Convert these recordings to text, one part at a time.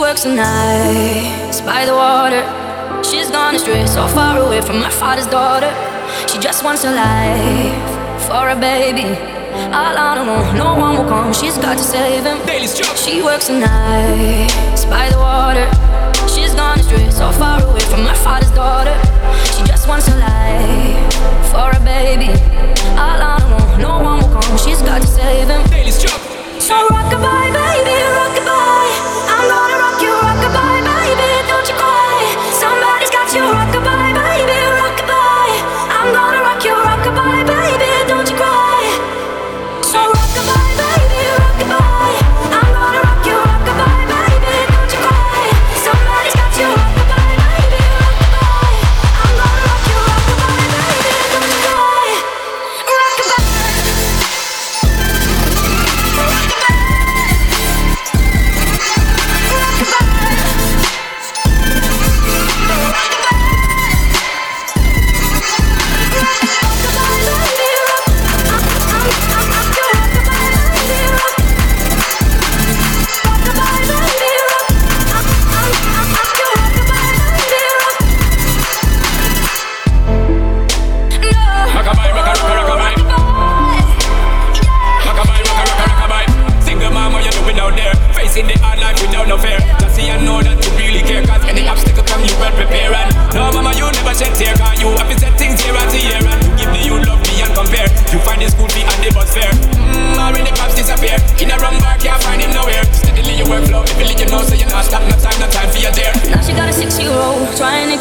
works the night by the water. She's gone astray, so far away from her father's daughter. She just wants a life for a baby. All on her own, no one will come. She's got to save him. She works the night by the water.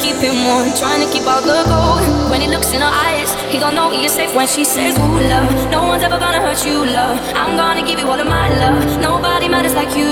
keep him warm, trying to keep all the gold. When he looks in her eyes, he gon' know he is safe when she says, Ooh, love, no one's ever gonna hurt you, love. I'm gonna give you all of my love. Nobody matters like you.